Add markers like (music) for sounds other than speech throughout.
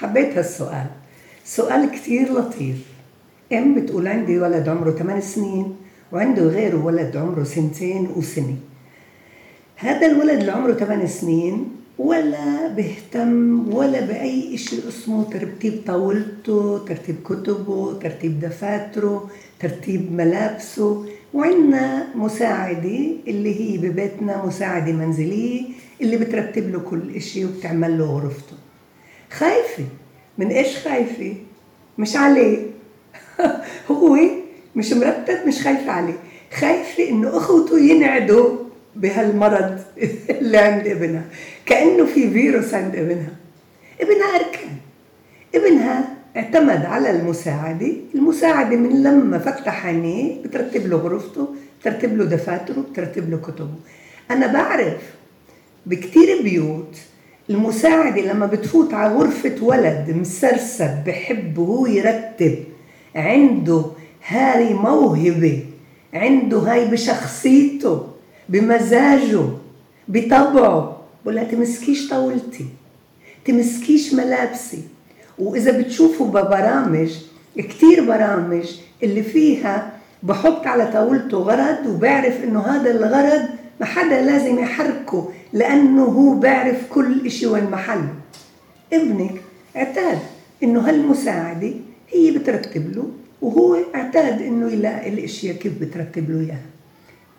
حبيت هالسؤال. سؤال كتير لطيف. إم بتقول عندي ولد عمره 8 سنين وعنده غيره ولد عمره سنتين وسنة. هذا الولد اللي عمره 8 سنين ولا بيهتم ولا بأي شيء اسمه ترتيب طاولته ترتيب كتبه ترتيب دفاتره ترتيب ملابسه. وعندنا مساعدة اللي هي ببيتنا مساعدة منزلية اللي بترتب له كل شيء وبتعمل له غرفته. خايفة. من إيش خايفة؟ مش عليه. (laughs) هو مش مرتب مش خايفة عليه. خايفة إنه أخوته ينعدوا بهالمرض اللي عند ابنها. كأنه في فيروس عند ابنها. ابنها أركان. ابنها اعتمد على المساعدة. المساعدة من لما فتح عينيه بترتب له غرفته بترتب له دفاتره بترتب له كتبه. أنا بعرف بكتير بيوت المساعدة لما بتفوت على غرفة ولد مسرسب بحب وهو يرتب. عنده هاي موهبة عنده هاي بشخصيته بمزاجه بطبعه. بقول تمسكيش طاولتي تمسكيش ملابسي. وإذا بتشوفوا ببرامج كثير برامج اللي فيها بحط على طاولته غرض وبعرف إنه هذا الغرض ما حدا لازم يحركه لأنه هو بعرف كل إشي وين ابنك اعتاد إنه هالمساعدة هي بترتب له وهو اعتاد إنه يلاقي الاشياء كيف بترتب له إياها.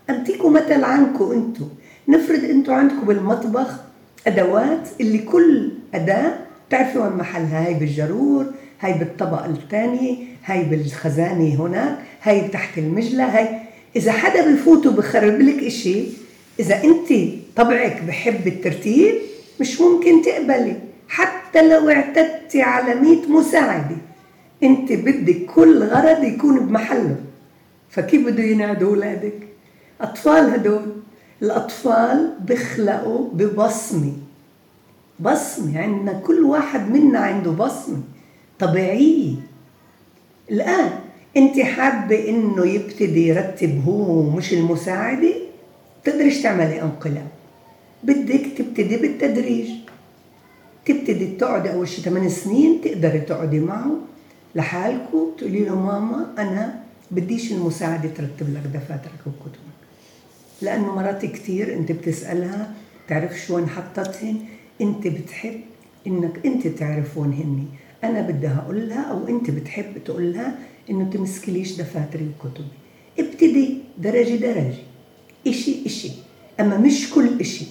أديكوا مثل عنكم أنتم نفرض أنتم عندكم بالمطبخ أدوات اللي كل أداة تعرفي وين محلها هاي بالجرور هاي بالطبق الثاني هاي بالخزانة هناك هاي تحت المجلة هاي إذا حدا بفوت وبخرب لك إشي إذا أنت طبعك بحب الترتيب مش ممكن تقبلي. حتى لو اعتدتي على 100 مساعدة أنت بدك كل غرض يكون بمحله. فكيف بده ينعدوا أولادك؟ أطفال هدول. الأطفال بيخلقوا ببصمة. بصمة عندنا كل واحد منا عنده بصمة طبيعية. الآن أنت حابة إنه يبتدي يرتب هو مش المساعدة؟ تقدريش تعملي انقلاب بدك تبتدي بالتدريج. تبتدي تقعدي أول شيء 8 سنين تقدري تقعدي معه لحالكم تقولي له ماما أنا بديش المساعدة ترتب لك دفاترك وكتبك. لأنه مرات كثير أنت بتسألها تعرف شو وين حطتهن أنت بتحب إنك أنت تعرف وين هني. أنا بدها أقول لها أو أنت بتحب تقول لها إنه تمسكليش دفاتري وكتبي. ابتدي درجة درجة. إشي إشي. أما مش كل إشي.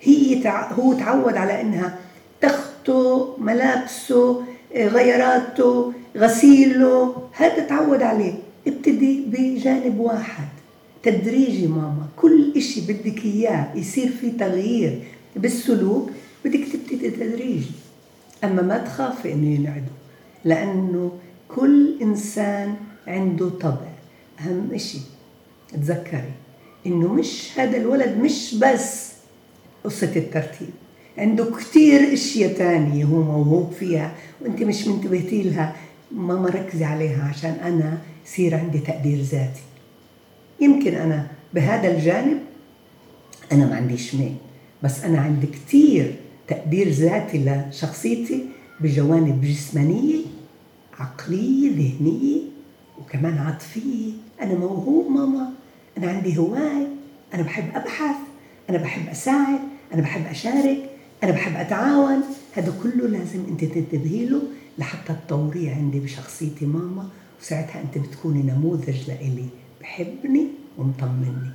هي تع... هو تعود على إنها تخته ملابسه غيراته غسيله. هذا تعود عليه. ابتدي بجانب واحد. تدريجي ماما. كل إشي بدك إياه يصير في تغيير بالسلوك بدك تبتدي تدريجي أما ما تخافي إنه ينعدوا لأنه كل إنسان عنده طبع. أهم إشي. تذكري. إنه مش هذا الولد مش بس قصة الترتيب. عنده كتير أشياء تانية هو موهوب فيها وأنت مش منتبهتي لها. ما مركزي عليها عشان أنا يصير عندي تقدير ذاتي. يمكن أنا بهذا الجانب أنا ما عنديش ميل بس أنا عندي كثير تقدير ذاتي لشخصيتي بجوانب جسمانية عقلية ذهنية وكمان عاطفية. أنا موهوب ماما. أنا عندي هواية أنا بحب أبحث أنا بحب أساعد أنا بحب أشارك أنا بحب أتعاون. هذا كله لازم أنت تنتبهي له لحتى تطوريه عندي بشخصيتي ماما. وساعتها أنت بتكوني نموذج لإلي. بحبني ومطمني.